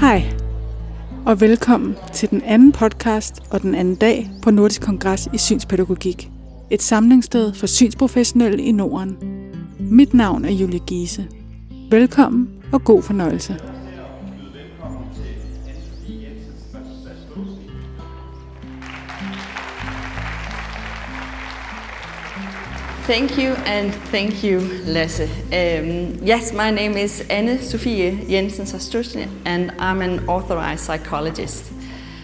Hej, og velkommen til den anden podcast og den anden dag på Nordisk Kongres i Synspædagogik. Et samlingssted for synsprofessionelle i Norden. Mit navn er Julie Giese. Velkommen og god fornøjelse. Thank you, and thank you, Lasse. Um, yes, my name is Anne Sofie Jensen Sastrusen, and I'm an authorized psychologist.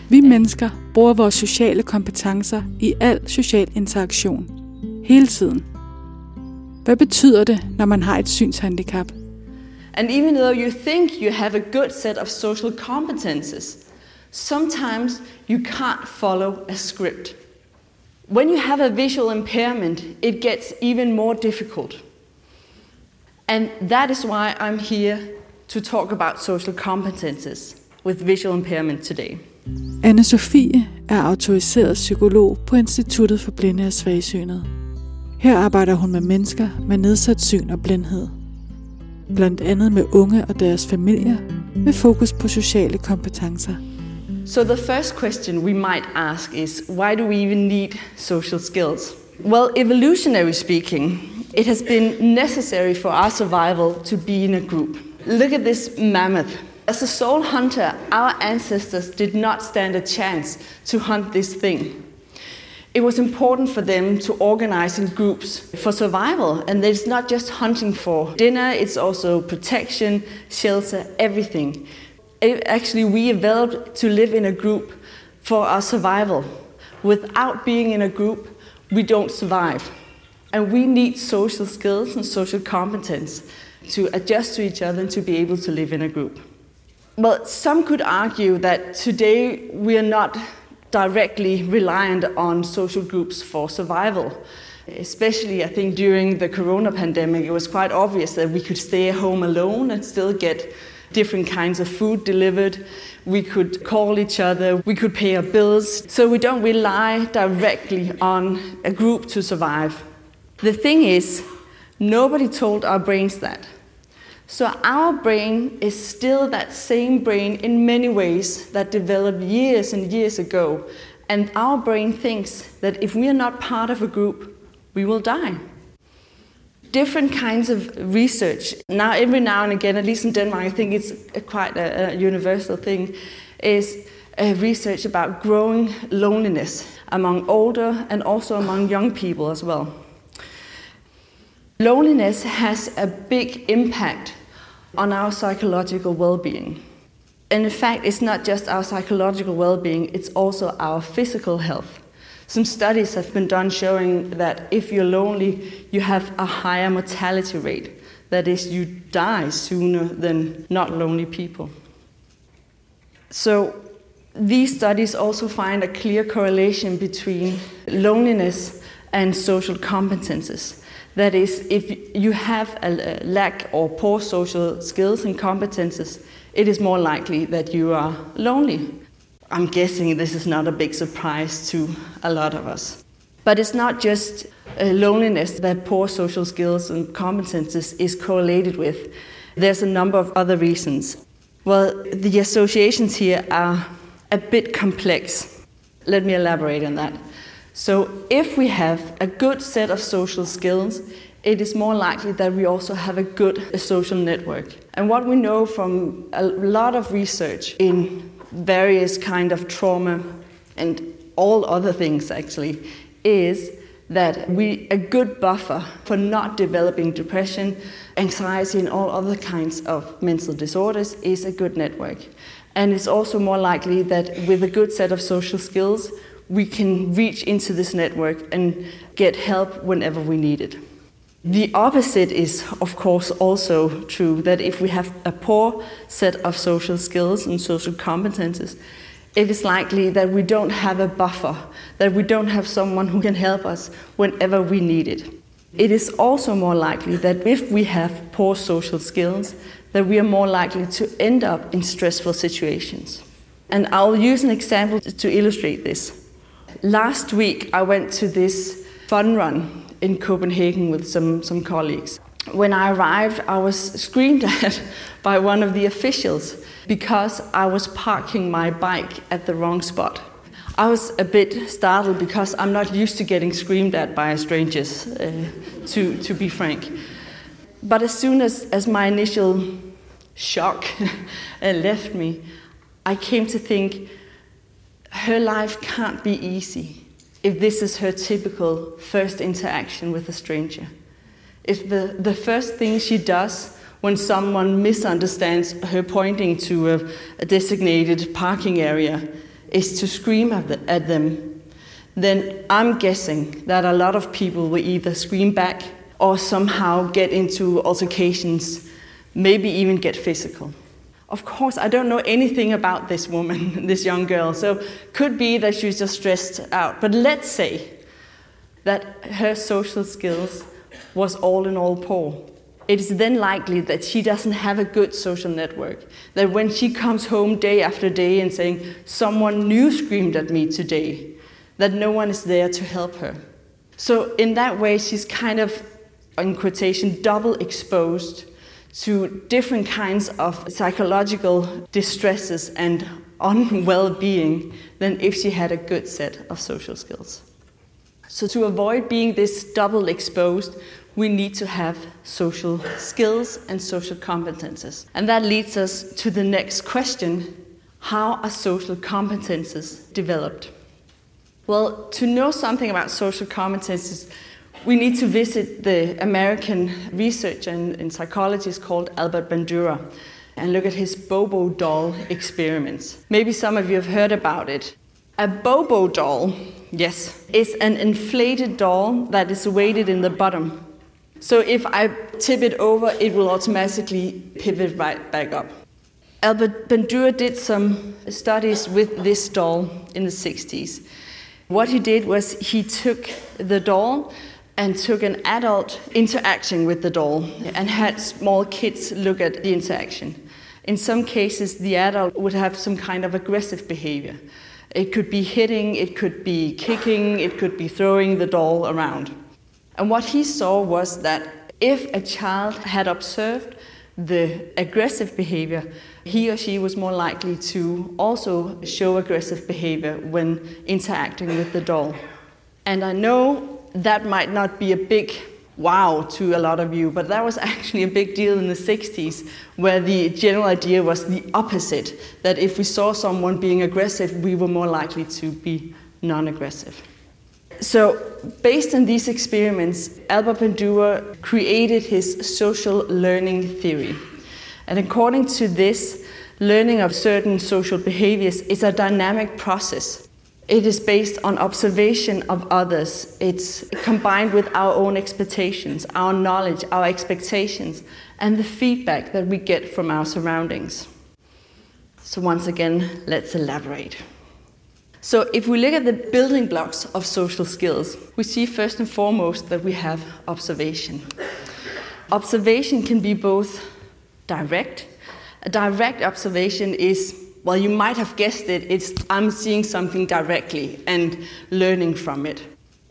Vi mennesker bruger vores sociale kompetencer i al social interaktion. Hele tiden. Hvad betyder det, når man har et synshandicap? And even though you think you have a good set of social competences, sometimes you can't follow a script. When you have a visual impairment, it gets even more difficult. And that is why I'm here to talk about social competences with visual impairment today. anne Sofie er autoriseret psykolog på Instituttet for Blinde og Svagsynede. Her arbejder hun med mennesker med nedsat syn og blindhed. Blandt andet med unge og deres familier med fokus på sociale kompetencer. So, the first question we might ask is why do we even need social skills? Well, evolutionary speaking, it has been necessary for our survival to be in a group. Look at this mammoth. As a sole hunter, our ancestors did not stand a chance to hunt this thing. It was important for them to organize in groups for survival, and it's not just hunting for dinner, it's also protection, shelter, everything. Actually, we evolved to live in a group for our survival. Without being in a group, we don't survive. And we need social skills and social competence to adjust to each other and to be able to live in a group. Well, some could argue that today we are not directly reliant on social groups for survival. Especially, I think, during the corona pandemic, it was quite obvious that we could stay at home alone and still get different kinds of food delivered. We could call each other, we could pay our bills. So we don't rely directly on a group to survive. The thing is, nobody told our brains that. So our brain is still that same brain in many ways that developed years and years ago. And our brain thinks that if we are not part of a group, we will die. Different kinds of research. Now, every now and again, at least in Denmark, I think it's a quite a, a universal thing, is uh, research about growing loneliness among older and also among young people as well. Loneliness has a big impact on our psychological well being. And in fact, it's not just our psychological well being, it's also our physical health. Some studies have been done showing that if you're lonely, you have a higher mortality rate. That is, you die sooner than not lonely people. So, these studies also find a clear correlation between loneliness and social competences. That is, if you have a lack or poor social skills and competences, it is more likely that you are lonely. I'm guessing this is not a big surprise to a lot of us. But it's not just uh, loneliness that poor social skills and competences is correlated with. There's a number of other reasons. Well, the associations here are a bit complex. Let me elaborate on that. So, if we have a good set of social skills, it is more likely that we also have a good social network. And what we know from a lot of research in various kind of trauma and all other things actually is that we a good buffer for not developing depression, anxiety and all other kinds of mental disorders is a good network. And it's also more likely that with a good set of social skills we can reach into this network and get help whenever we need it. The opposite is, of course, also true that if we have a poor set of social skills and social competences, it is likely that we don't have a buffer, that we don't have someone who can help us whenever we need it. It is also more likely that if we have poor social skills, that we are more likely to end up in stressful situations. And I'll use an example to illustrate this. Last week, I went to this fun run in Copenhagen with some, some colleagues. when I arrived, I was screamed at by one of the officials because I was parking my bike at the wrong spot. I was a bit startled because I'm not used to getting screamed at by strangers, uh, to, to be frank. But as soon as, as my initial shock left me, I came to think her life can't be easy if this is her typical first interaction with a stranger. If the, the first thing she does when someone misunderstands her pointing to a, a designated parking area is to scream at, the, at them, then I'm guessing that a lot of people will either scream back or somehow get into altercations, maybe even get physical. Of course, I don't know anything about this woman, this young girl, so could be that she's just stressed out. But let's say that her social skills was all in all poor. It is then likely that she doesn't have a good social network. That when she comes home day after day and saying, Someone new screamed at me today, that no one is there to help her. So, in that way, she's kind of, in quotation, double exposed to different kinds of psychological distresses and unwell being than if she had a good set of social skills. So, to avoid being this double exposed, we need to have social skills and social competences. And that leads us to the next question how are social competences developed? Well, to know something about social competences, we need to visit the American researcher and, psychologist called Albert Bandura and look at his Bobo doll experiments. Maybe some of you have heard about it. A Bobo doll, yes, is an inflated doll that is weighted in the bottom. So if I tip it over, it will automatically pivot right back up. Albert Bandura did some studies with this doll in the 60s. What he did was he took the doll and took an adult interacting with the doll and had small kids look at the interaction. In some cases, the adult would have some kind of aggressive behavior. It could be hitting, it could be kicking, it could be throwing the doll around. And what he saw was that if a child had observed the aggressive behavior, he or she was more likely to also show aggressive behavior when interacting with the doll. And I know that might not be a big wow to a lot of you, but that was actually a big deal in the 60s, where the general idea was the opposite that if we saw someone being aggressive, we were more likely to be non aggressive. So, based on these experiments, Albert Bandura created his social learning theory. And according to this, learning of certain social behaviors is a dynamic process it is based on observation of others. It's combined with our own expectations, our knowledge, our expectations, and the feedback that we get from our surroundings. So, once again, let's elaborate. So, if we look at the building blocks of social skills, we see first and foremost that we have observation. Observation can be both direct. A direct observation is well, you might have guessed it, it's I'm seeing something directly and learning from it.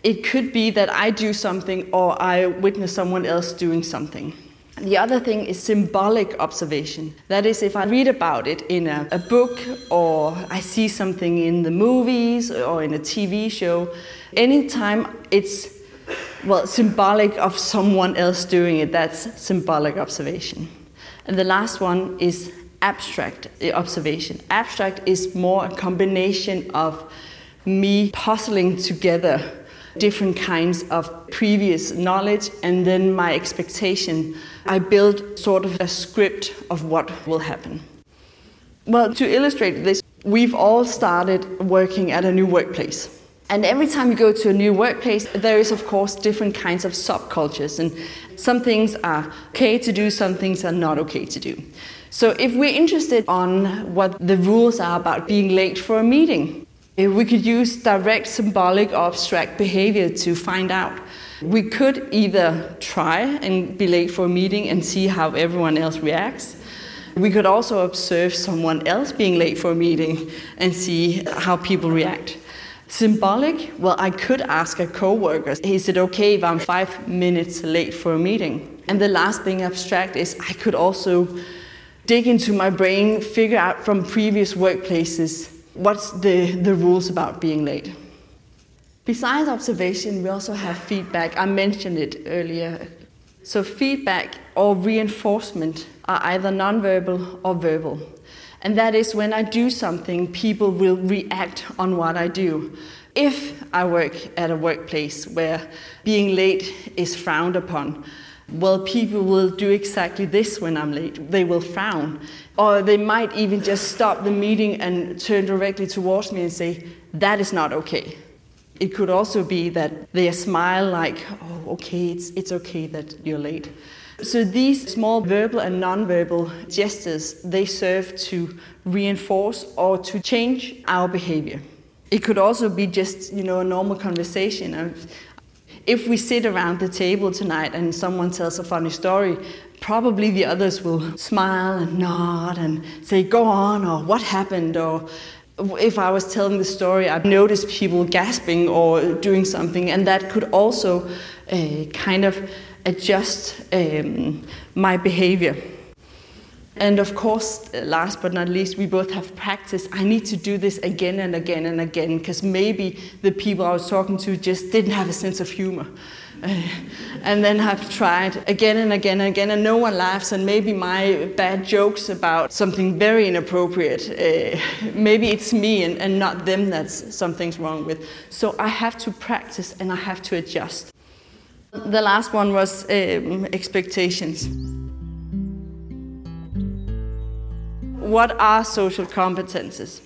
It could be that I do something or I witness someone else doing something. The other thing is symbolic observation. That is, if I read about it in a, a, book or I see something in the movies or in a TV show, anytime it's, well, symbolic of someone else doing it, that's symbolic observation. And the last one is abstract observation. Abstract is more a combination of me puzzling together different kinds of previous knowledge and then my expectation. I build sort of a script of what will happen. Well, to illustrate this, we've all started working at a new workplace. And every time you go to a new workplace, there is, of course, different kinds of subcultures. And some things are okay to do, some things are not okay to do. So if we're interested on what the rules are about being late for a meeting, eh, we could use direct symbolic or abstract behavior to find out. We could either try and be late for a meeting and see how everyone else reacts. We could also observe someone else being late for a meeting and see how people react. Symbolic, well, I could ask a coworker, is it okay if I'm five minutes late for a meeting? And the last thing, abstract, is I could also dig into my brain, figure out from previous workplaces what's the, the rules about being late. Besides observation, we also have feedback. I mentioned it earlier. So, feedback or reinforcement are either nonverbal or verbal. And that is when I do something, people will react on what I do. If I work at a workplace where being late is frowned upon, well, people will do exactly this when I'm late. They will frown. Or they might even just stop the meeting and turn directly towards me and say, That is not okay. It could also be that they smile, like, Oh, okay, it's, it's okay that you're late. So these small verbal and non-verbal gestures, they serve to reinforce or to change our behavior. It could also be just, you know, a normal conversation. If we sit around the table tonight and someone tells a funny story, probably the others will smile and nod and say, go on, or what happened, or if I was telling the story, I'd notice people gasping or doing something, and that could also uh, kind of adjust um, my behavior. And of course, last but not least, we both have practice. I need to do this again and again and again because maybe the people I was talking to just didn't have a sense of humor. Uh, and then I've tried again and again and again, and no one laughs. And maybe my bad jokes about something very inappropriate, uh, maybe it's me and, and not them that's something's wrong with. So I have to practice and I have to adjust. The last one was um, expectations. What are social competences?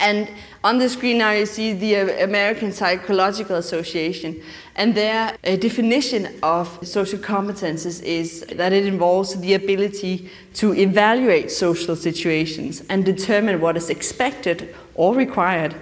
And on the screen now you see the American Psychological Association, and their uh, definition of social competences is that it involves the ability to evaluate social situations and determine what is expected or required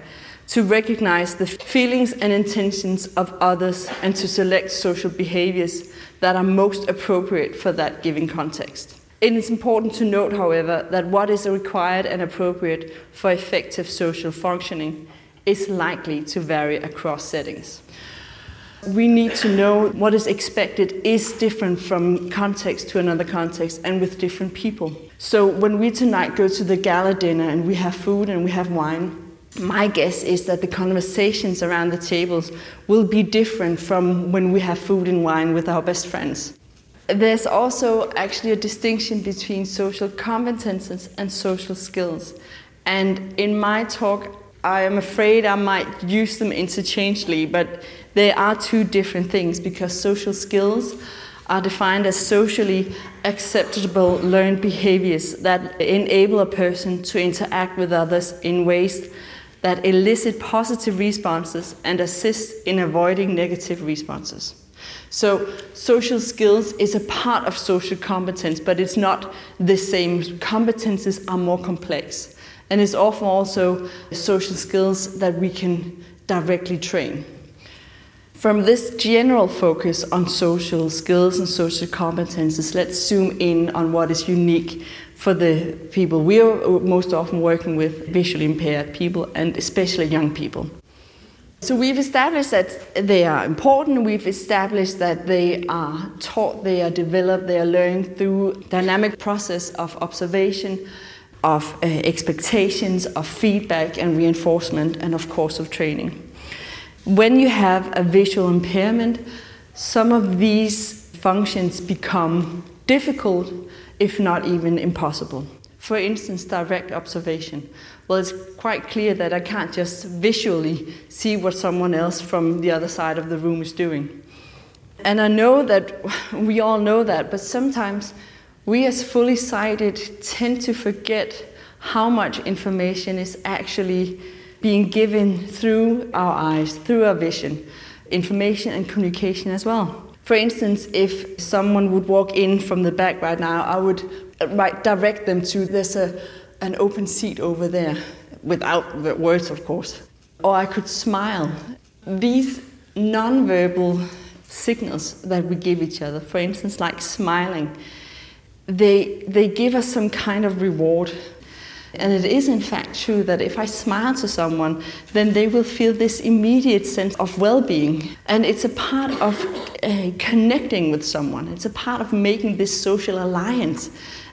to recognize the feelings and intentions of others and to select social behaviors that are most appropriate for that given context. It is important to note, however, that what is required and appropriate for effective social functioning is likely to vary across settings. We need to know what is expected is different from context to another context and with different people. So when we tonight go to the gala dinner and we have food and we have wine, my guess is that the conversations around the tables will be different from when we have food and wine with our best friends. There's also actually a distinction between social competences and social skills. And in my talk, I am afraid I might use them interchangeably, but they are two different things because social skills are defined as socially acceptable learned behaviors that enable a person to interact with others in ways that elicit positive responses and assist in avoiding negative responses. So, social skills is a part of social competence, but it's not the same. Competences are more complex, and it's often also social skills that we can directly train. From this general focus on social skills and social competences, let's zoom in on what is unique for the people we are most often working with visually impaired people and especially young people. So we've established that they are important. We've established that they are taught, they are developed, they are learned through dynamic process of observation, of uh, expectations, of feedback and reinforcement, and of course of training. When you have a visual impairment, some of these functions become difficult if not even impossible. For instance, direct observation. Well, it's quite clear that I can't just visually see what someone else from the other side of the room is doing. And I know that we all know that, but sometimes we as fully sighted tend to forget how much information is actually being given through our eyes, through our vision, information and communication as well. For instance, if someone would walk in from the back right now, I would uh, right, direct them to there's a, an open seat over there, without the words, of course. Or I could smile. These nonverbal signals that we give each other, for instance, like smiling, they, they give us some kind of reward. And it is, in fact, true that if I smile to someone, then they will feel this immediate sense of well being. And it's a part of uh, connecting with someone, it's a part of making this social alliance.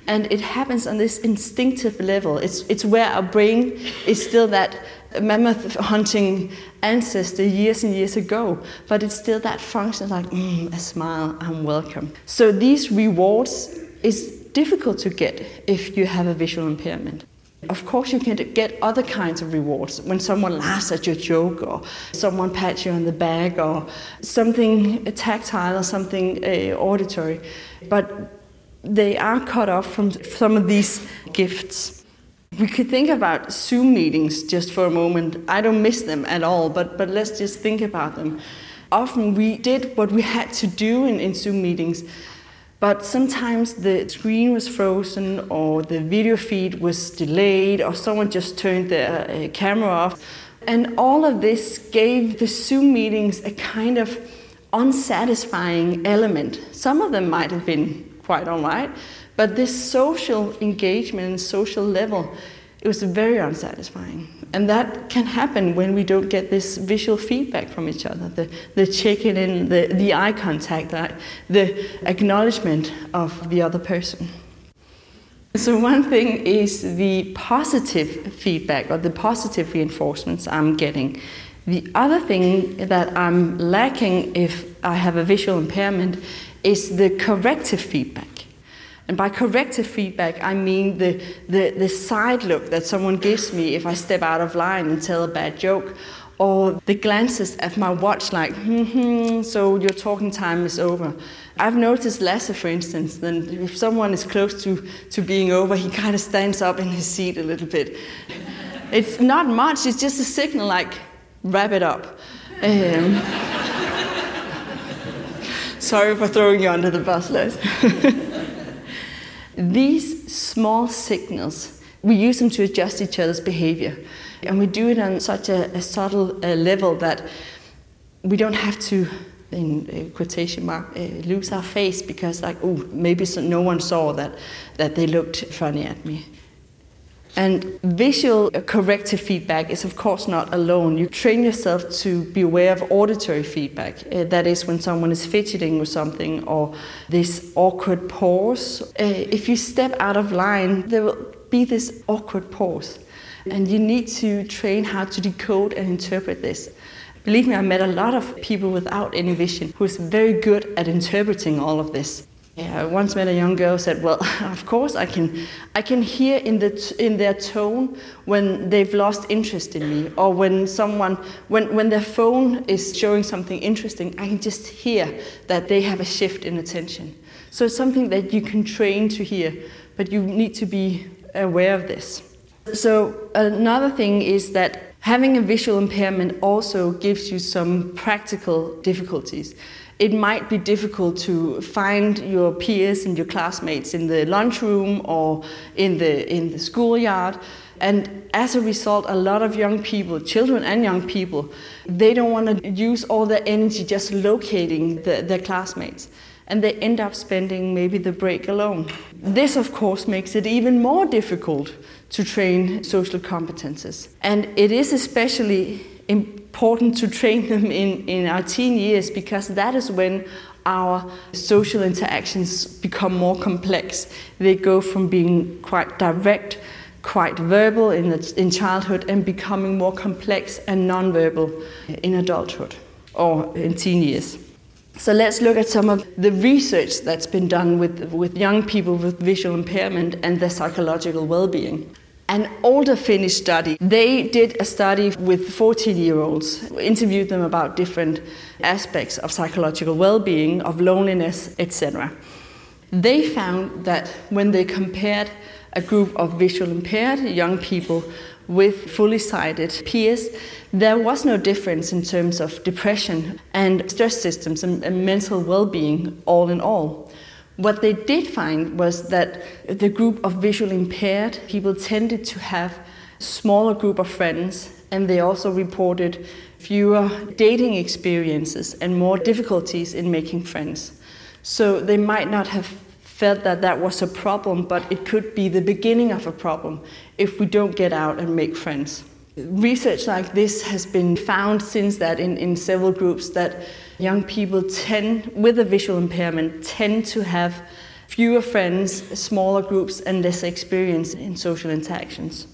And it happens on this instinctive level. It's, it's where our brain is still that mammoth hunting ancestor years and years ago, but it's still that function like mm, a smile, I'm welcome. So these rewards is difficult to get if you have a visual impairment. Of course, you can get other kinds of rewards when someone laughs at your joke, or someone pats you on the back, or something tactile or something uh, auditory. But they are cut off from some of these gifts. We could think about Zoom meetings just for a moment. I don't miss them at all, but, but let's just think about them. Often we did what we had to do in, in Zoom meetings, but sometimes the screen was frozen, or the video feed was delayed, or someone just turned their uh, camera off. And all of this gave the Zoom meetings a kind of unsatisfying element. Some of them might have been quite all right, but this social engagement and social level, it was very unsatisfying. And that can happen when we don't get this visual feedback from each other the, the checking in, the, the eye contact, the, the acknowledgement of the other person. So, one thing is the positive feedback or the positive reinforcements I'm getting. The other thing that I'm lacking if I have a visual impairment is the corrective feedback. And by corrective feedback, I mean the, the, the side look that someone gives me if I step out of line and tell a bad joke, or the glances at my watch, like, hmm, so your talking time is over. I've noticed Lasse, for instance, that if someone is close to, to being over, he kind of stands up in his seat a little bit. It's not much, it's just a signal like, wrap it up. Um, sorry for throwing you under the bus, Les. These small signals, we use them to adjust each other's behavior. And we do it on such a, a subtle uh, level that we don't have to, in quotation mark, uh, lose our face because, like, oh, maybe so no one saw that, that they looked funny at me. And visual corrective feedback is, of course, not alone. You train yourself to be aware of auditory feedback. Uh, that is, when someone is fidgeting with something or this awkward pause. Uh, if you step out of line, there will be this awkward pause. And you need to train how to decode and interpret this. Believe me, I met a lot of people without any vision who is very good at interpreting all of this. Yeah, I once met a young girl said, "Well, of course I can, I can hear in the in their tone when they've lost interest in me, or when someone, when when their phone is showing something interesting, I can just hear that they have a shift in attention. So it's something that you can train to hear, but you need to be aware of this. So another thing is that having a visual impairment also gives you some practical difficulties it might be difficult to find your peers and your classmates in the lunchroom or in the, in the schoolyard. And as a result, a lot of young people, children and young people, they don't want to use all their energy just locating the, their classmates. And they end up spending maybe the break alone. This, of course, makes it even more difficult to train social competences. And it is especially important to train them in, in our teen years because that is when our social interactions become more complex. They go from being quite direct, quite verbal in, the, in childhood, and becoming more complex and nonverbal in adulthood or in teen years. So let's look at some of the research that's been done with, with young people with visual impairment and their psychological well being an older Finnish study. They did a study with 14 year olds, interviewed them about different aspects of psychological well being, of loneliness, etc. They found that when they compared a group of visual impaired young people with fully sighted peers, there was no difference in terms of depression and stress systems and, and mental well being, all in all. What they did find was that the group of visually impaired people tended to have smaller group of friends, and they also reported fewer dating experiences and more difficulties in making friends. So they might not have felt that that was a problem, but it could be the beginning of a problem if we don't get out and make friends. Research like this has been found since that in, in several groups that young people tend, with a visual impairment, tend to have fewer friends, smaller groups, and less experience in social interactions.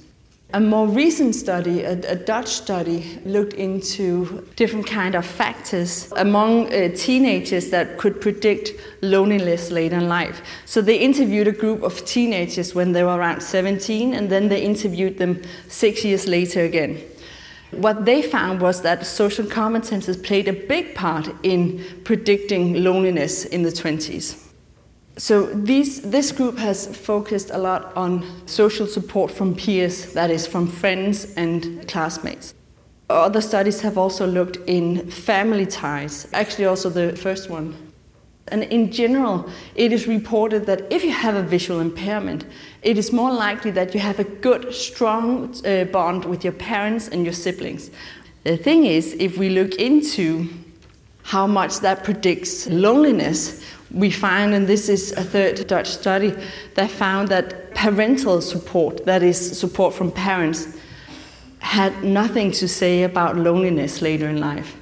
A more recent study, a, a, Dutch study, looked into different kind of factors among uh, teenagers that could predict loneliness later in life. So they interviewed a group of teenagers when they were around 17, and then they interviewed them six years later again. What they found was that social common competences played a big part in predicting loneliness in the 20s. So these, this group has focused a lot on social support from peers, that is, from friends and classmates. Other studies have also looked in family ties, actually, also the first one. And in general, it is reported that if you have a visual impairment, it is more likely that you have a good, strong uh, bond with your parents and your siblings. The thing is, if we look into how much that predicts loneliness, we find, and this is a third Dutch study, that found that parental support, that is, support from parents, had nothing to say about loneliness later in life.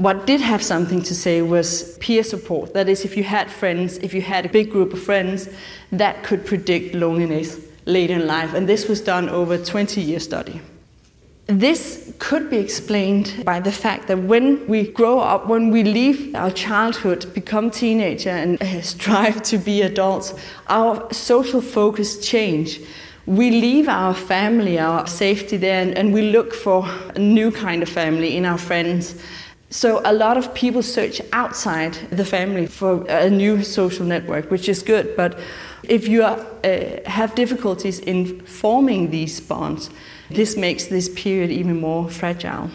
What did have something to say was peer support. That is, if you had friends, if you had a big group of friends, that could predict loneliness later in life. And this was done over a 20 year study. This could be explained by the fact that when we grow up, when we leave our childhood, become teenager, and strive to be adults, our social focus change. We leave our family, our safety there, and we look for a new kind of family in our friends. So a lot of people search outside the family for a new social network, which is good. But if you are, uh, have difficulties in forming these bonds, this makes this period even more fragile.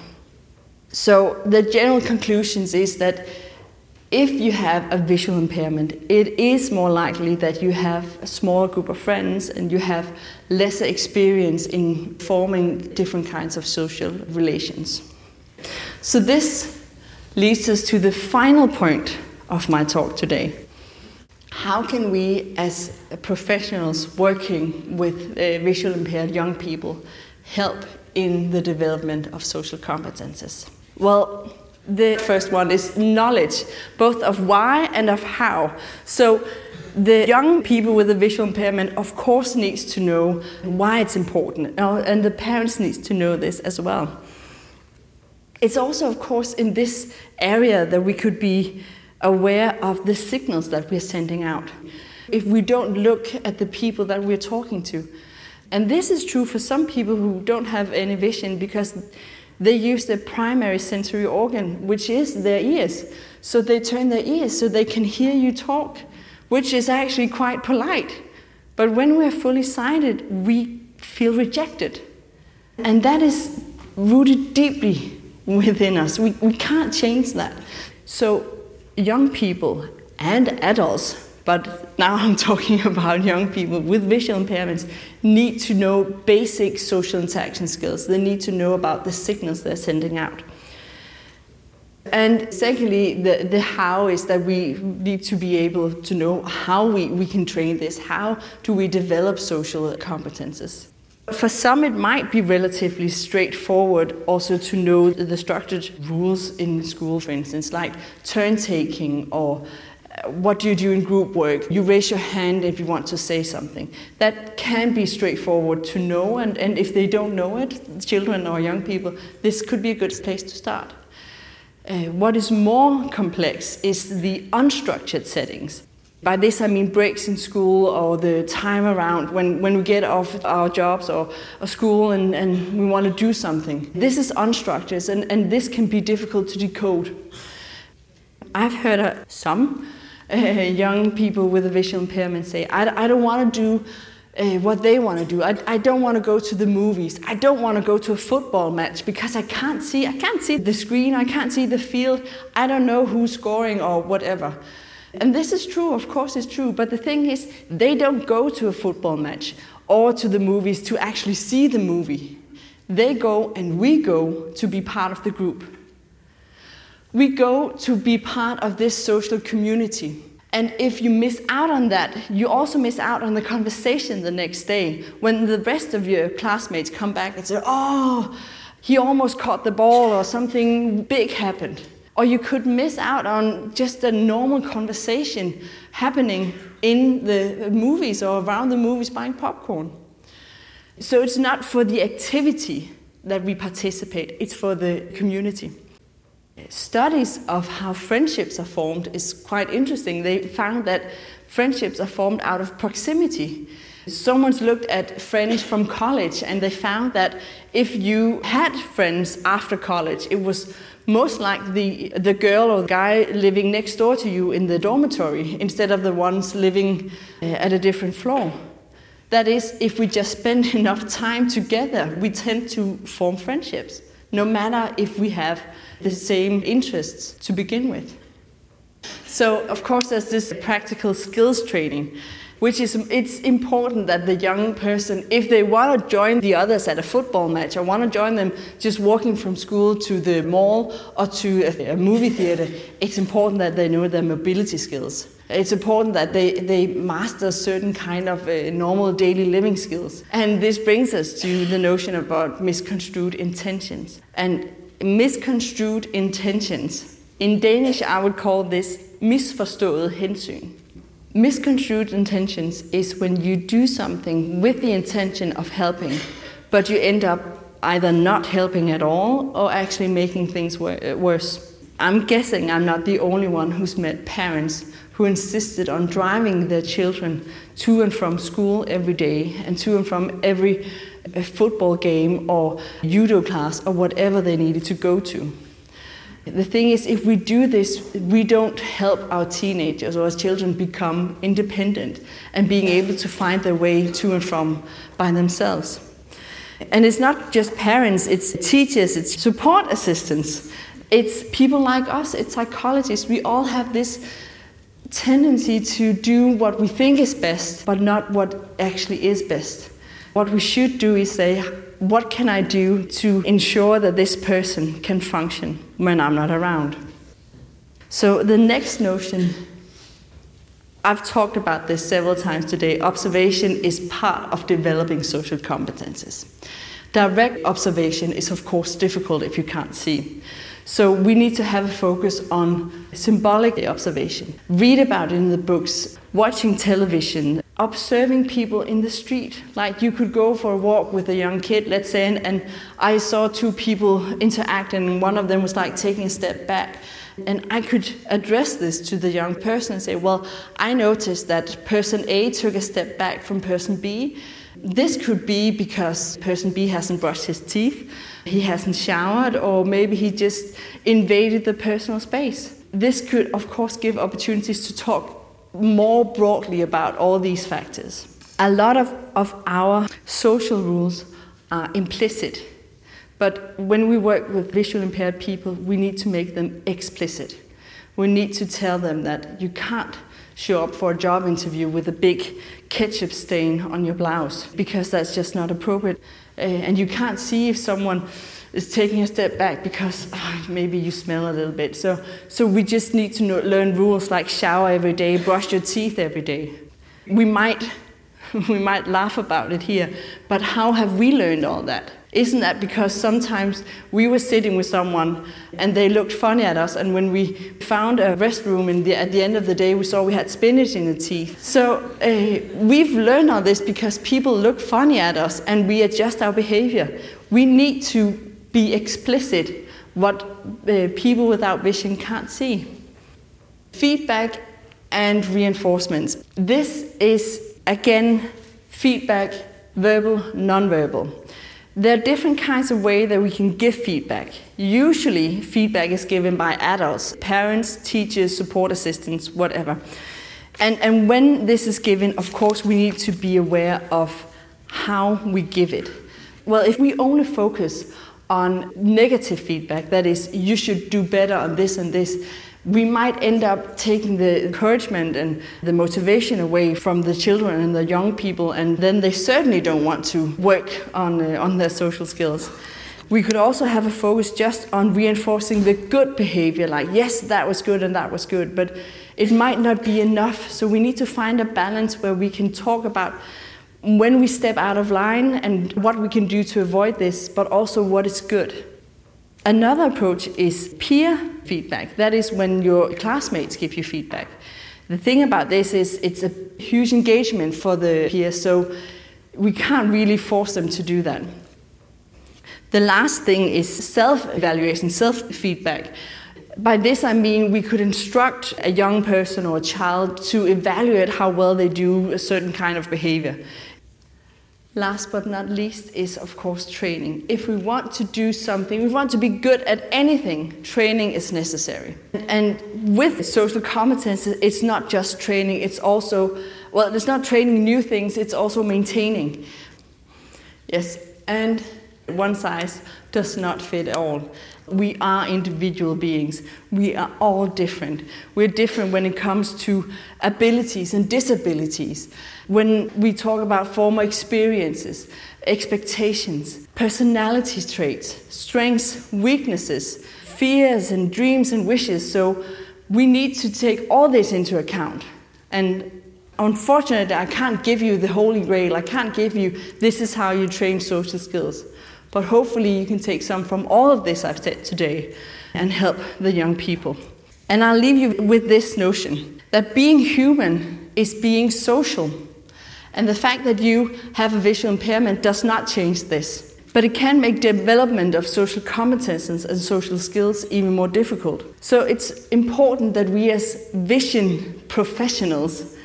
So the general conclusions is that if you have a visual impairment, it is more likely that you have a smaller group of friends and you have lesser experience in forming different kinds of social relations. So this leads us to the final point of my talk today. How can we, as professionals working with uh, visually impaired young people, help in the development of social competences? Well, the first one is knowledge, both of why and of how. So the young people with a visual impairment, of course, needs to know why it's important, and the parents needs to know this as well. It's also, of course, in this area that we could be aware of the signals that we're sending out. If we don't look at the people that we're talking to, and this is true for some people who don't have any vision because they use their primary sensory organ, which is their ears. So they turn their ears so they can hear you talk, which is actually quite polite. But when we're fully sighted, we feel rejected. And that is rooted deeply within us. We, we can't change that. So, young people and adults but now I'm talking about young people with visual impairments need to know basic social interaction skills. They need to know about the signals they're sending out. And secondly, the, the how is that we need to be able to know how we, we can train this. How do we develop social competences? For some, it might be relatively straightforward also to know the structured rules in school, for instance, like turn taking or what do you do in group work? You raise your hand if you want to say something. That can be straightforward to know, and, and if they don't know it, children or young people, this could be a good place to start. Uh, what is more complex is the unstructured settings. By this I mean breaks in school or the time around when, when we get off our jobs or, or school and, and we want to do something. This is unstructured and, and this can be difficult to decode. I've heard uh, some uh, young people with a visual impairment say, I, I don't want to do uh, what they want to do. I, I don't want to go to the movies. I don't want to go to a football match because I can't see. I can't see the screen. I can't see the field. I don't know who's scoring or whatever. And this is true, of course, it's true. But the thing is, they don't go to a football match or to the movies to actually see the movie. They go and we go to be part of the group. We go to be part of this social community. And if you miss out on that, you also miss out on the conversation the next day when the rest of your classmates come back and say, Oh, he almost caught the ball, or something big happened. Or you could miss out on just a normal conversation happening in the movies or around the movies buying popcorn. So it's not for the activity that we participate, it's for the community. Studies of how friendships are formed is quite interesting. They found that friendships are formed out of proximity. Someone's looked at friends from college and they found that if you had friends after college, it was most like the, the girl or guy living next door to you in the dormitory instead of the ones living uh, at a different floor. That is, if we just spend enough time together, we tend to form friendships, no matter if we have the same interests to begin with. So, of course, there's this practical skills training which is it's important that the young person if they want to join the others at a football match or want to join them just walking from school to the mall or to a, a movie theater it's important that they know their mobility skills. It's important that they, they master certain kind of uh, normal daily living skills. And this brings us to the notion about misconstrued intentions. And misconstrued intentions in danish i would call this misforstået hensyn Misconstrued intentions is when you do something with the intention of helping, but you end up either not helping at all or actually making things wor- worse. I'm guessing I'm not the only one who's met parents who insisted on driving their children to and from school every day and to and from every uh, football game or judo class or whatever they needed to go to. The thing is, if we do this, we don't help our teenagers or our children become independent and being able to find their way to and from by themselves. And it's not just parents, it's teachers, it's support assistants, it's people like us, it's psychologists. We all have this tendency to do what we think is best, but not what actually is best. What we should do is say, what can I do to ensure that this person can function when I'm not around? So, the next notion, I've talked about this several times today. Observation is part of developing social competences. Direct observation is, of course, difficult if you can't see. So, we need to have a focus on symbolic observation. Read about it in the books, watching television, observing people in the street. Like you could go for a walk with a young kid, let's say, and, and, I saw two people interact, and one of them was like taking a step back. And I could address this to the young person and say, Well, I noticed that person A took a step back from person B. This could be because person B hasn't brushed his teeth, he hasn't showered, or maybe he just invaded the personal space. This could, of course, give opportunities to talk more broadly about all these factors. A lot of, of our social rules are implicit, but when we work with visually impaired people, we need to make them explicit. We need to tell them that you can't show up for a job interview with a big ketchup stain on your blouse because that's just not appropriate. Uh, and you can't see if someone is taking a step back because oh, maybe you smell a little bit. So, so we just need to know, learn rules like shower every day, brush your teeth every day. We might, we might laugh about it here, but how have we learned all that? Isn't that because sometimes we were sitting with someone and they looked funny at us, and when we found a restroom the, at the end of the day, we saw we had spinach in the teeth. So uh, we've learned all this because people look funny at us and we adjust our behavior. We need to be explicit what uh, people without vision can't see. Feedback and reinforcements. This is again feedback, verbal, non-verbal. There are different kinds of ways that we can give feedback. Usually, feedback is given by adults, parents, teachers, support assistants, whatever. And, and when this is given, of course, we need to be aware of how we give it. Well, if we only focus on negative feedback, that is, you should do better on this and this, we might end up taking the encouragement and the motivation away from the children and the young people, and then they certainly don't want to work on, uh, on their social skills. We could also have a focus just on reinforcing the good behavior, like, yes, that was good and that was good, but it might not be enough. So we need to find a balance where we can talk about when we step out of line and what we can do to avoid this, but also what is good. Another approach is peer feedback. That is when your classmates give you feedback. The thing about this is it's a huge engagement for the peers, so we can't really force them to do that. The last thing is self evaluation, self feedback. By this, I mean we could instruct a young person or a child to evaluate how well they do a certain kind of behavior. Last but not least is, of course, training. If we want to do something, we want to be good at anything, training is necessary. And with social competences, it's not just training, it's also, well, it's not training new things, it's also maintaining. Yes, and one size does not fit all. We are individual beings. We are all different. We're different when it comes to abilities and disabilities. When we talk about former experiences, expectations, personality traits, strengths, weaknesses, fears and dreams and wishes. So we need to take all this into account. And unfortunately, I can't give you the holy grail. I can't give you this is how you train social skills. But hopefully, you can take some from all of this I've said today and help the young people. And I'll leave you with this notion that being human is being social. And the fact that you have a visual impairment does not change this. But it can make development of social competences and social skills even more difficult. So it's important that we, as vision professionals,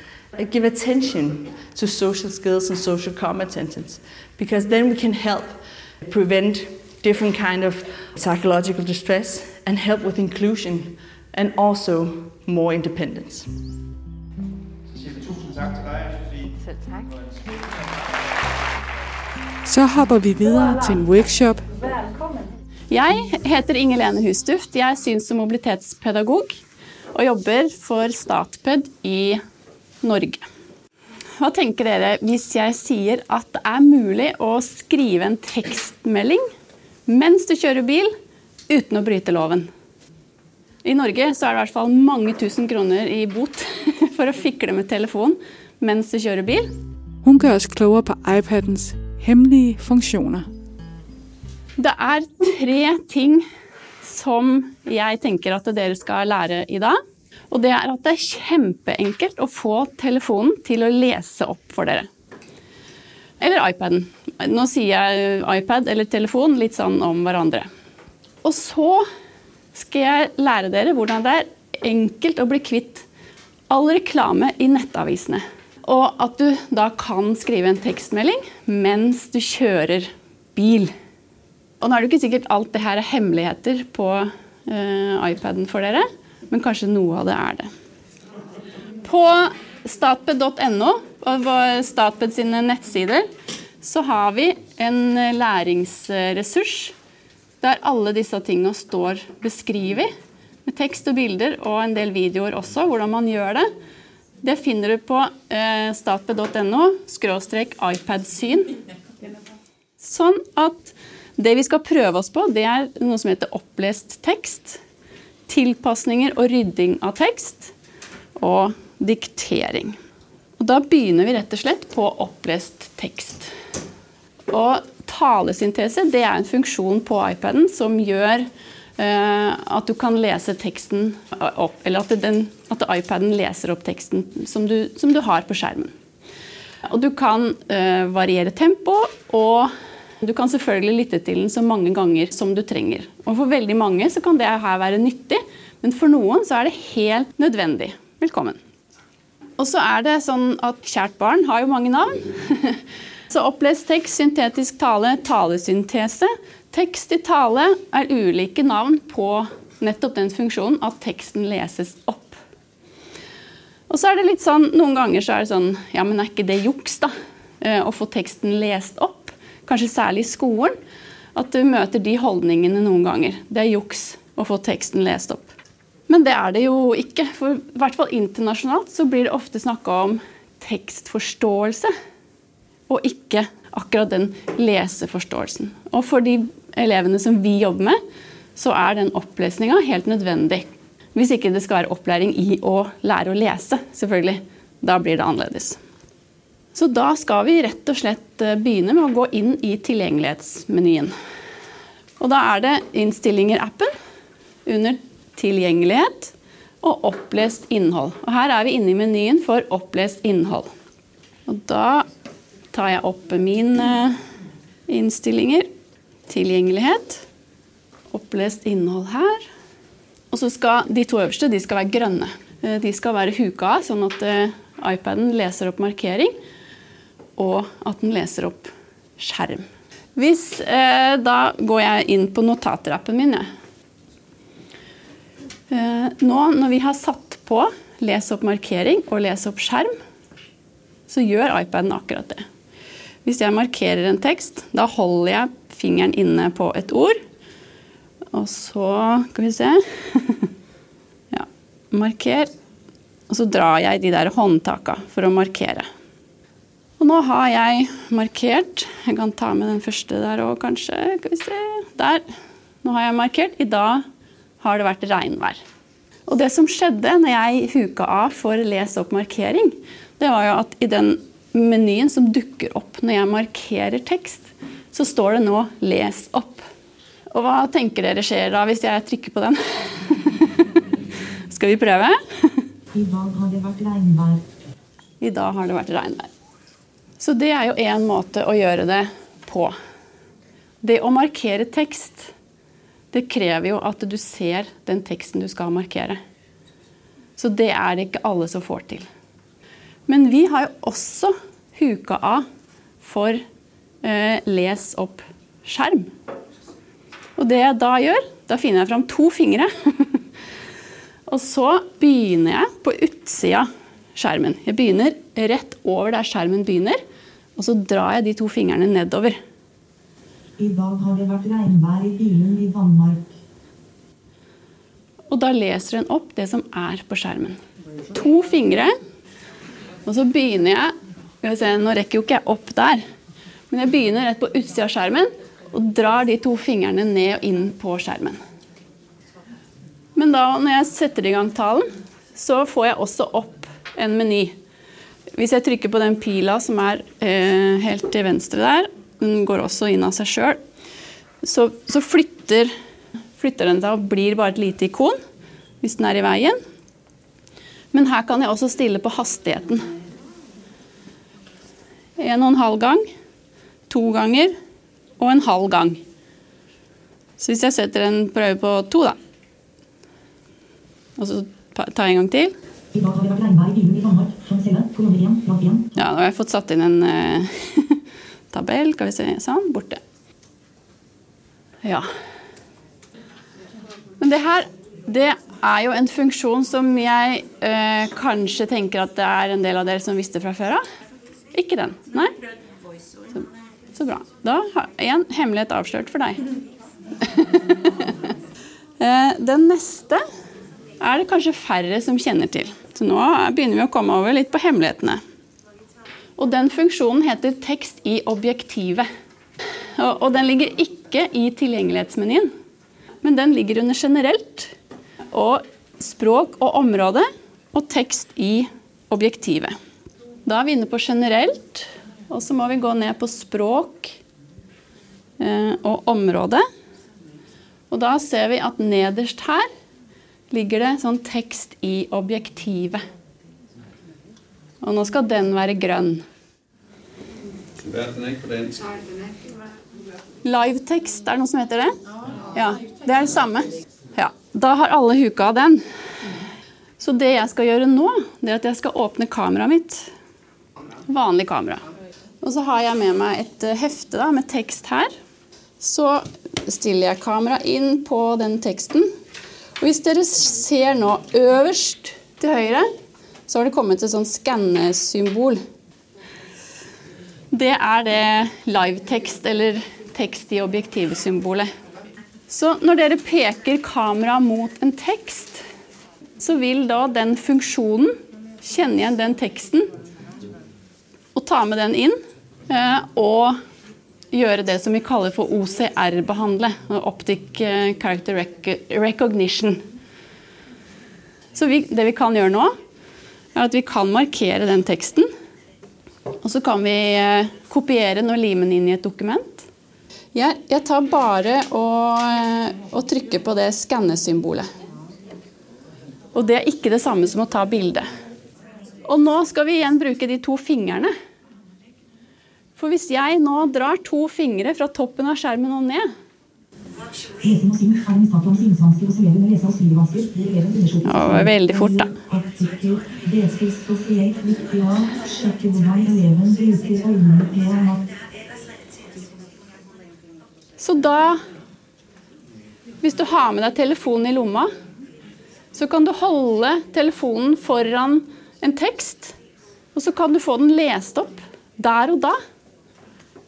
give attention to social skills and social competences, because then we can help prevent different kind of psychological distress and help with inclusion and also more independence. Så hopper vi videre til en workshop. Jeg heter Inger Lene Hustuft. Jeg er syns- og mobilitetspedagog og jobber for Statped i Norge. Hva tenker dere hvis jeg sier at det er mulig å skrive en tekstmelding mens du kjører bil uten å bryte loven? I Norge så er det i hvert fall mange tusen kroner i bot for å fikle med telefon mens du kjører bil. Hun gør oss klogere på iPadens hemmelige funksjoner. Det er tre ting som jeg tenker at dere skal lære i dag. Og det er at det er kjempeenkelt å få telefonen til å lese opp for dere. Eller iPaden. Nå sier jeg iPad eller telefon litt sånn om hverandre. Og så skal jeg lære dere hvordan det er enkelt å bli kvitt all reklame i nettavisene. Og at du da kan skrive en tekstmelding mens du kjører bil. Og nå er det ikke sikkert alt det her er hemmeligheter på uh, iPaden for dere men kanskje noe av det er det. På statped.no og Statped sine nettsider så har vi en læringsressurs der alle disse tingene står beskrevet. Med tekst og bilder og en del videoer også, hvordan man gjør det. Det finner du på eh, statped.no skråstrek iPad-syn. Sånn at det vi skal prøve oss på, det er noe som heter opplest tekst tilpasninger og rydding av tekst og diktering. Og da begynner vi rett og slett på opplest tekst. Og talesyntese det er en funksjon på iPaden som gjør eh, at du kan lese teksten opp, eller at, den, at iPaden leser opp teksten som du, som du, har på skjermen. Og du kan eh, variere tempo, og du kan selvfølgelig lytte til den så mange ganger som du trenger. Og For veldig mange så kan det her være nyttig, men for noen så er det helt nødvendig. Velkommen. Og så er det sånn at kjært barn har jo mange navn. Så opplest tekst, syntetisk tale, talesyntese. Tekst i tale er ulike navn på nettopp den funksjonen at teksten leses opp. Og så er det litt sånn, Noen ganger så er det sånn Ja, men er ikke det juks, da? Eh, å få teksten lest opp? Kanskje særlig i skolen, at du møter de holdningene noen ganger. Det er juks å få teksten lest opp. Men det er det jo ikke. For i hvert fall internasjonalt så blir det ofte snakka om tekstforståelse, og ikke akkurat den leseforståelsen. Og for de elevene som vi jobber med, så er den opplesninga helt nødvendig. Hvis ikke det skal være opplæring i å lære å lese, selvfølgelig. Da blir det annerledes. Så da skal vi rett og slett eh, begynne med å gå inn i tilgjengelighetsmenyen. Og da er det innstillinger-appen under tilgjengelighet og opplest innhold. Og her er vi inne i menyen for opplest innhold. Og da tar jeg opp mine innstillinger. Tilgjengelighet. Opplest innhold her. Og så skal de to øverste de skal være grønne. Eh, de skal være huka av, sånn at eh, iPaden leser opp markering, og at den leser opp skjerm. Hvis, eh, da går jeg inn på notaterappen min. Eh, nå når vi har satt på les opp markering og les opp skjerm, så gjør iPaden akkurat det. Hvis jeg markerer en tekst, da holder jeg fingeren inne på et ord. Og så skal vi se Ja, marker. Og så drar jeg de der håndtaka for å markere. Og nå har jeg markert Jeg kan ta med den første der òg, kanskje. Skal vi se. Der. Nå har jeg markert. I dag har det vært regnvær. Og det som skjedde når jeg huka av for les opp markering, det var jo at i den menyen som dukker opp når jeg markerer tekst, så står det nå 'les opp'. Og hva tenker dere skjer da hvis jeg trykker på den? Skal vi prøve? I dag har det vært regnvær. I dag har det vært regnvær. Så det er jo én måte å gjøre det på. Det å markere tekst, det krever jo at du ser den teksten du skal markere. Så det er det ikke alle som får til. Men vi har jo også huka av for eh, les opp skjerm. Og det jeg da gjør, da finner jeg fram to fingre. og så begynner jeg på utsida skjermen. Jeg begynner rett over der skjermen begynner, og så drar jeg de to fingrene nedover. I dag har det vært regnvær i Bylund i Vannmark. Og da leser hun opp det som er på skjermen. To fingre. Og så begynner jeg vi se, Nå rekker jo ikke jeg opp der, men jeg begynner rett på utsida av skjermen og drar de to fingrene ned og inn på skjermen. Men da når jeg setter i gang talen, så får jeg også opp en meny. Hvis jeg trykker på den pila som er eh, helt til venstre der, den går også inn av seg sjøl, så, så flytter, flytter den seg og blir bare et lite ikon hvis den er i veien. Men her kan jeg også stille på hastigheten. En og en halv gang, to ganger og en halv gang. Så hvis jeg setter en prøve på to, da Og så tar jeg en gang til. I dag har det vært regnvær i Bylund i Vannmark. Sjanselle, kolonne 1, plass 1. Ja, nå har jeg fått satt inn en eh, tabell. Skal vi se Sånn. Borte. Ja. Men det her, det er jo en funksjon som jeg eh, kanskje tenker at det er en del av dere som visste fra før av. Ikke den? Nei? Så, så bra. Da har én hemmelighet avslørt for deg. Eh, den neste er det kanskje færre som kjenner til. Så nå begynner vi å komme over litt på hemmelighetene. Og den funksjonen heter tekst i objektivet. Og, den ligger ikke i tilgjengelighetsmenyen, men den ligger under generelt og språk og område og tekst i objektivet. Da er vi inne på generelt, og så må vi gå ned på språk eh, og område. Og da ser vi at nederst her ligger det sånn tekst i objektivet. Og nå skal den være grønn. Livetekst, er det noe som heter det? Ja, Det er det samme. Ja, Da har alle huka av den. Så det jeg skal gjøre nå, det er at jeg skal åpne kameraet mitt. Vanlig kamera. Og så har jeg med meg et eh, hefte da, med tekst her. Så stiller jeg kameraet inn på den teksten. Hvis dere ser nå øverst til høyre, så har det kommet et sånn skannesymbol. Det er det livetekst, eller tekst i objektivsymbolet. Så når dere peker kameraet mot en tekst, så vil da den funksjonen kjenne igjen den teksten og ta med den inn. eh, Og gjøre det som vi kaller for OCR-behandle. Optic eh, Character Recognition. Så vi, det vi kan gjøre nå, er at vi kan markere den teksten. Og så kan vi eh, kopiere den og lime den inn i et dokument. Jeg, jeg tar bare og, eh, og trykker på det skannesymbolet. Og det er ikke det samme som å ta bilde. Og nå skal vi igjen bruke de to fingrene. For hvis jeg nå drar to fingre fra toppen av skjermen og ned. Ja, veldig fort, da. Så da Hvis du har med deg telefonen i lomma, så kan du holde telefonen foran en tekst, og så kan du få den lest opp der og da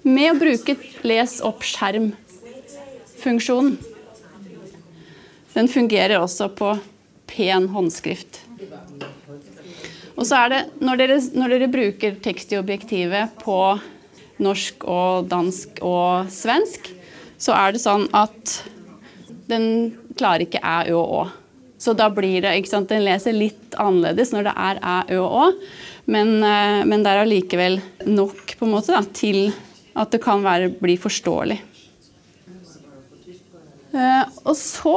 med å bruke les opp skjerm-funksjonen. Den fungerer også på pen håndskrift. Og så er det, når dere, når dere bruker tekst i objektivet på norsk og dansk og svensk, så er det sånn at den klarer ikke æ, ø og å. Så da blir det, ikke sant, Den leser litt annerledes når det er æ, ø og å, men, eh, men det er allikevel nok på en måte da, til at det kan være, bli forståelig. Eh, og så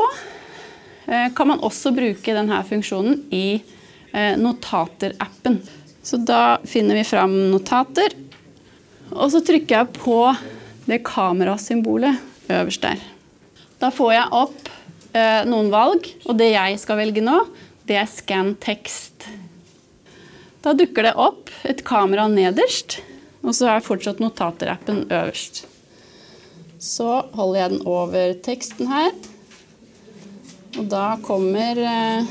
eh, kan man også bruke denne funksjonen i eh, notater-appen. Så da finner vi fram notater, og så trykker jeg på det kamerasymbolet øverst der. Da får jeg opp noen valg, og det jeg skal velge nå, det er scan tekst. Da dukker det opp et kamera nederst, og så er fortsatt notater-appen øverst. Så holder jeg den over teksten her. Og da kommer eh,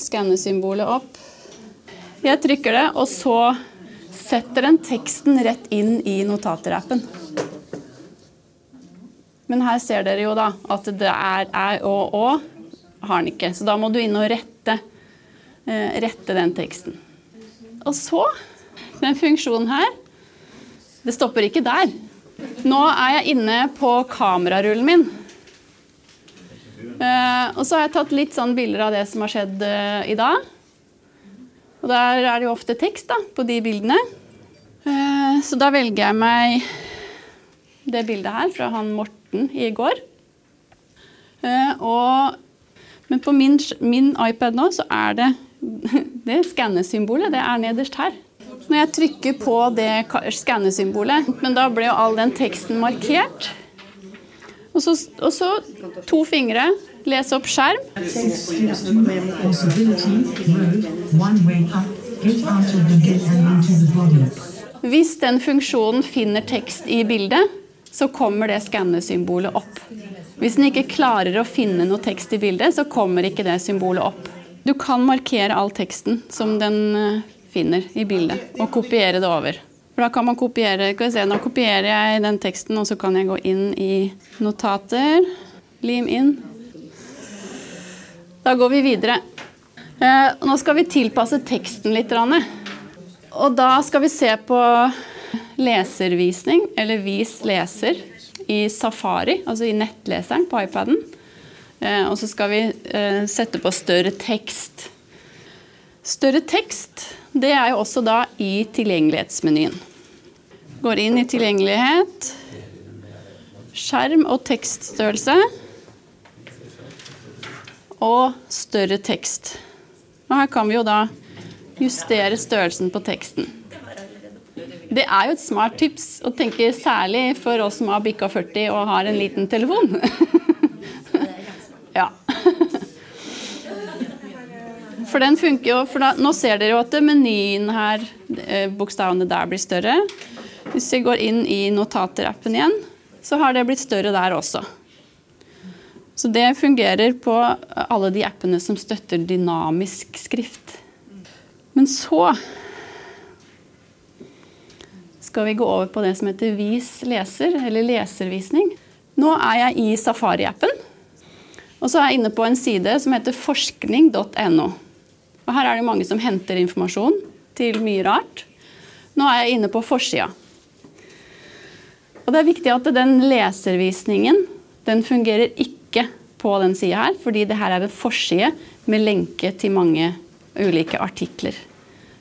skannesymbolet opp. Jeg trykker det, og så setter den teksten rett inn i notater-appen. Men her ser dere jo da at det er æ og å har den ikke. Så da må du inn og rette, eh, rette den teksten. Og så, den funksjonen her, det stopper ikke der. Nå er jeg inne på kamerarullen min. Eh, og så har jeg tatt litt sånn bilder av det som har skjedd eh, i dag. Og der er det jo ofte tekst da, på de bildene. Eh, så da velger jeg meg det bildet her fra han Morten i går. Og, men på min, min iPad nå så er det det skannesymbolet. Det er nederst her. Når jeg trykker på det ka- skannesymbolet, men da ble jo all den teksten markert. Og så, og så to fingre, lese opp skjerm. Hvis den funksjonen finner tekst i bildet, så kommer det skannesymbolet opp. Hvis den ikke klarer å finne noe tekst i bildet, så kommer ikke det symbolet opp. Du kan markere all teksten som den eh, finner i bildet, og kopiere det over. For da kan man kopiere, skal vi se, Nå kopierer jeg den teksten, og så kan jeg gå inn i notater. Lim inn. Da går vi videre. Eh, nå skal vi tilpasse teksten litt. Og da skal vi se på leservisning, eller Vis leser, i Safari, altså i nettleseren på iPaden. Eh, og så skal vi eh, sette på større tekst. Større tekst, det er jo også da i tilgjengelighetsmenyen. Går inn i tilgjengelighet, skjerm og tekststørrelse. Og større tekst. Og her kan vi jo da justere størrelsen på teksten. Det er jo et smart tips å tenke særlig for oss som har bikka 40 og har en liten telefon. ja. For den funker jo, for da, Nå ser dere jo at menyen her, eh, bokstavene der blir større. Hvis vi går inn i notater-appen igjen, så har det blitt større der også. Så det fungerer på alle de appene som støtter dynamisk skrift. Men så skal vi gå over på det som heter Vis leser, eller leservisning. Nå er jeg i Safari-appen, og så er jeg inne på en side som heter forskning.no. Og Her er det mange som henter informasjon til mye rart. Nå er jeg inne på forsida. Og det er viktig at den leservisningen den fungerer ikke på den sida her, fordi det her er en forside med lenke til mange ulike artikler.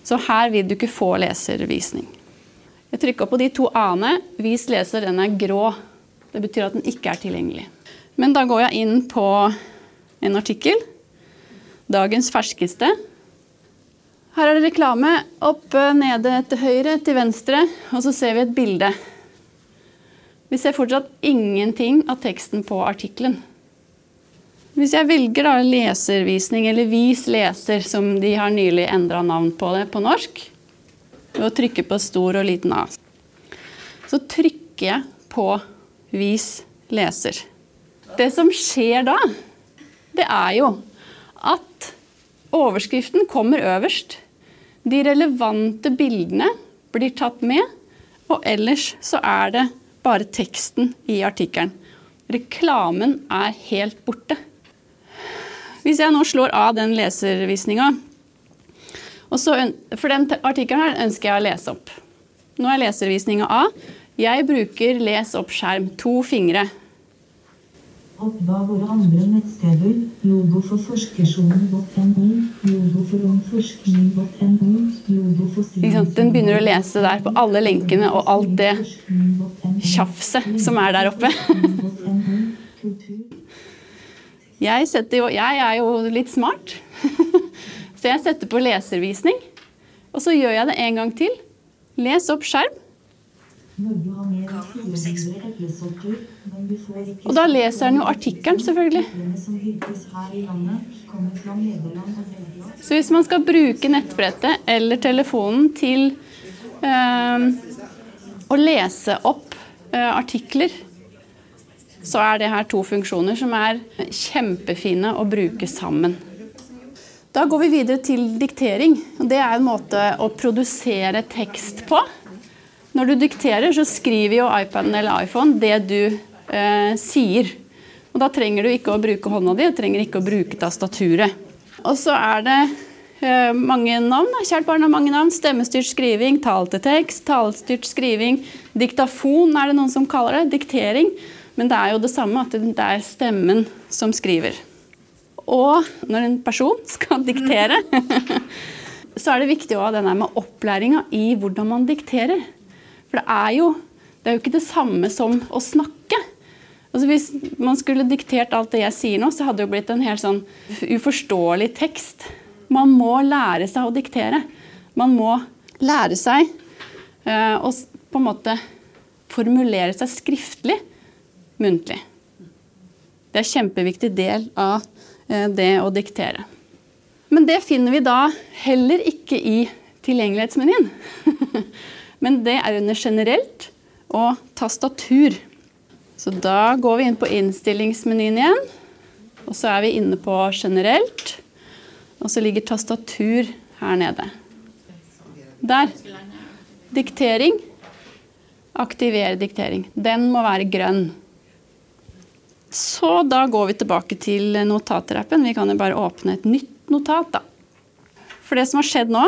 Så her vil du ikke få leservisning. Jeg trykker på de to a-ene. Vis leser, den er grå. Det betyr at den ikke er tilgjengelig. Men da går jeg inn på en artikkel. Dagens ferskeste. Her er det reklame. Oppe, nede til høyre, til venstre. Og så ser vi et bilde. Vi ser fortsatt ingenting av teksten på artikkelen. Hvis jeg velger da leservisning, eller Vis leser, som de har nylig endra navn på det på norsk, ved å trykke på stor og liten A, så trykker jeg på Vis leser. Det som skjer da, det er jo at overskriften kommer øverst. De relevante bildene blir tatt med, og ellers så er det bare teksten i artikkelen. Reklamen er helt borte. Hvis jeg nå slår av den leservisninga For den artikkelen her ønsker jeg å lese opp. Nå er leservisninga av. Jeg bruker les opp skjerm. To fingre. Oppva våre andre nettsteder. Logo for forskersonen.no. Logo for ungforskning.no, Logo for Den begynner å lese der på alle lenkene og alt det tjafset som er der oppe. Jeg, jo, jeg er jo litt smart, så jeg setter på leservisning. Og så gjør jeg det en gang til. Les opp skjerm. Og da leser den jo artikkelen, selvfølgelig. Så hvis man skal bruke nettbrettet eller telefonen til øh, å lese opp øh, artikler så er det her to funksjoner som er kjempefine å bruke sammen. Da går vi videre til diktering. Det er en måte å produsere tekst på. Når du dikterer, så skriver jo iPaden eller iPhone det du eh, sier. Og da trenger du ikke å bruke hånda di, og trenger ikke å bruke tastaturet. Og så er det eh, mange navn. Kjært barn har mange navn. Stemmestyrt skriving, tall til tekst, talestyrt skriving, diktafon er det noen som kaller det. Diktering. Men det er jo det samme, at det er stemmen som skriver. Og når en person skal diktere, så er det viktig å ha denne med opplæringa i hvordan man dikterer. For det er jo, det er jo ikke det samme som å snakke. Altså hvis man skulle diktert alt det jeg sier nå, så hadde det jo blitt en helt sånn uforståelig tekst. Man må lære seg å diktere. Man må lære seg uh, å på en måte formulere seg skriftlig muntlig. Det er en kjempeviktig del av uh, det å diktere. Men det finner vi da heller ikke i tilgjengelighetsmenyen. Men det er under generelt og tastatur. Så da går vi inn på innstillingsmenyen igjen. Og så er vi inne på generelt. Og så ligger tastatur her nede. Der. Diktering. Aktivere diktering. Den må være grønn. Så da går vi tilbake til notatrappen. Vi kan jo bare åpne et nytt notat, da. For det som har skjedd nå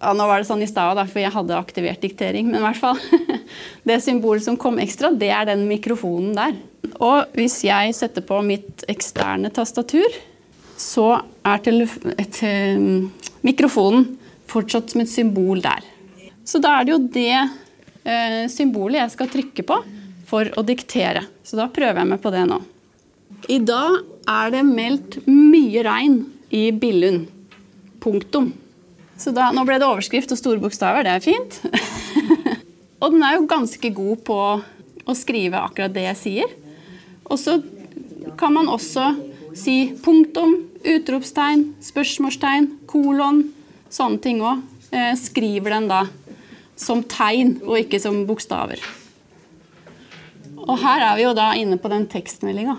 ja, Nå var det sånn i stad, for jeg hadde aktivert diktering, men i hvert fall. Det symbolet som kom ekstra, det er den mikrofonen der. Og hvis jeg setter på mitt eksterne tastatur, så er et, mikrofonen fortsatt som et symbol der. Så da er det jo det eh, symbolet jeg skal trykke på for å diktere. Så da prøver jeg meg på det nå. I dag er det meldt mye regn i Billund. Punktum. Så da, nå ble det overskrift og store bokstaver. Det er fint. og den er jo ganske god på å skrive akkurat det jeg sier. Og så kan man også si punktum, utropstegn, spørsmålstegn, kolon, sånne ting òg. Eh, skriver den da som tegn og ikke som bokstaver. Og her er vi jo da inne på den tekstmeldinga.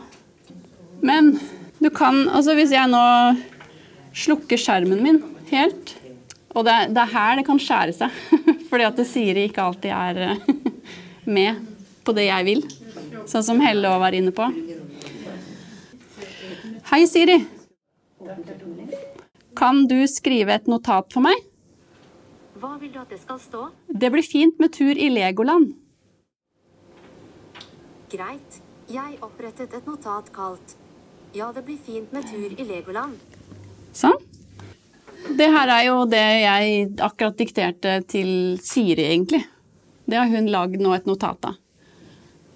Men du kan Altså hvis jeg nå slukker skjermen min helt Og det er, det er her det kan skjære seg. Fordi at Siri ikke alltid er eh, med på det jeg vil. Sånn som Helle òg var inne på. Hei, Siri. Kan du skrive et notat for meg? Hva vil du at det skal stå? Det blir fint med tur i Legoland. Greit. Jeg opprettet et notat kalt Ja, det blir fint med tur i Legoland. Sånn. Det her er jo det jeg akkurat dikterte til Siri, egentlig. Det har hun lagd nå et notat av.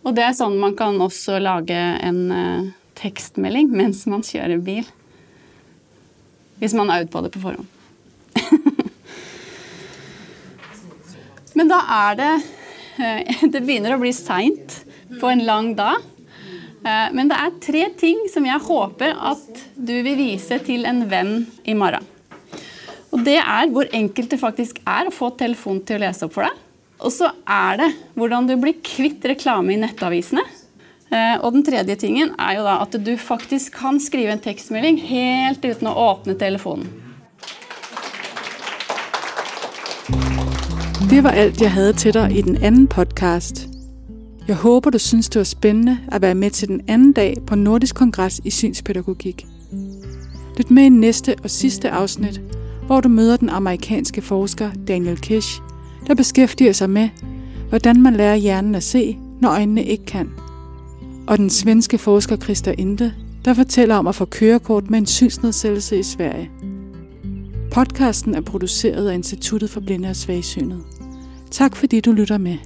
Og det er sånn man kan også lage en uh, tekstmelding mens man kjører bil. Hvis man har øvd på det på forhånd. Men da er det uh, Det begynner å bli seint på en lang dag. Uh, men det er tre ting som jeg håper at du vil vise til en venn i morgen. Og det er hvor enkelt det faktisk er å få telefonen til å lese opp for deg. Og så er det hvordan du blir kvitt reklame i nettavisene. Eh, og den tredje tingen er jo da at du faktisk kan skrive en tekstmelding helt uten å åpne telefonen. Det var alt jeg hadde til deg i den anden podcast. Jeg håper du synes, det var spennende at være med til den anden dag på Nordisk kongress i synspedagogikk. Lyt med i neste og siste afsnit, hvor du møder den amerikanske forsker Daniel Kish, der beskæftiger sig med, hvordan man lærer hjernen at se, når øjnene ikke kan. Og den svenske forsker Christer Inde, der fortæller om at få kørekort med en synsnedsættelse i Sverige. Podcasten er produceret af Instituttet for Blinde og Svagsynede. Tak fordi du lytter med.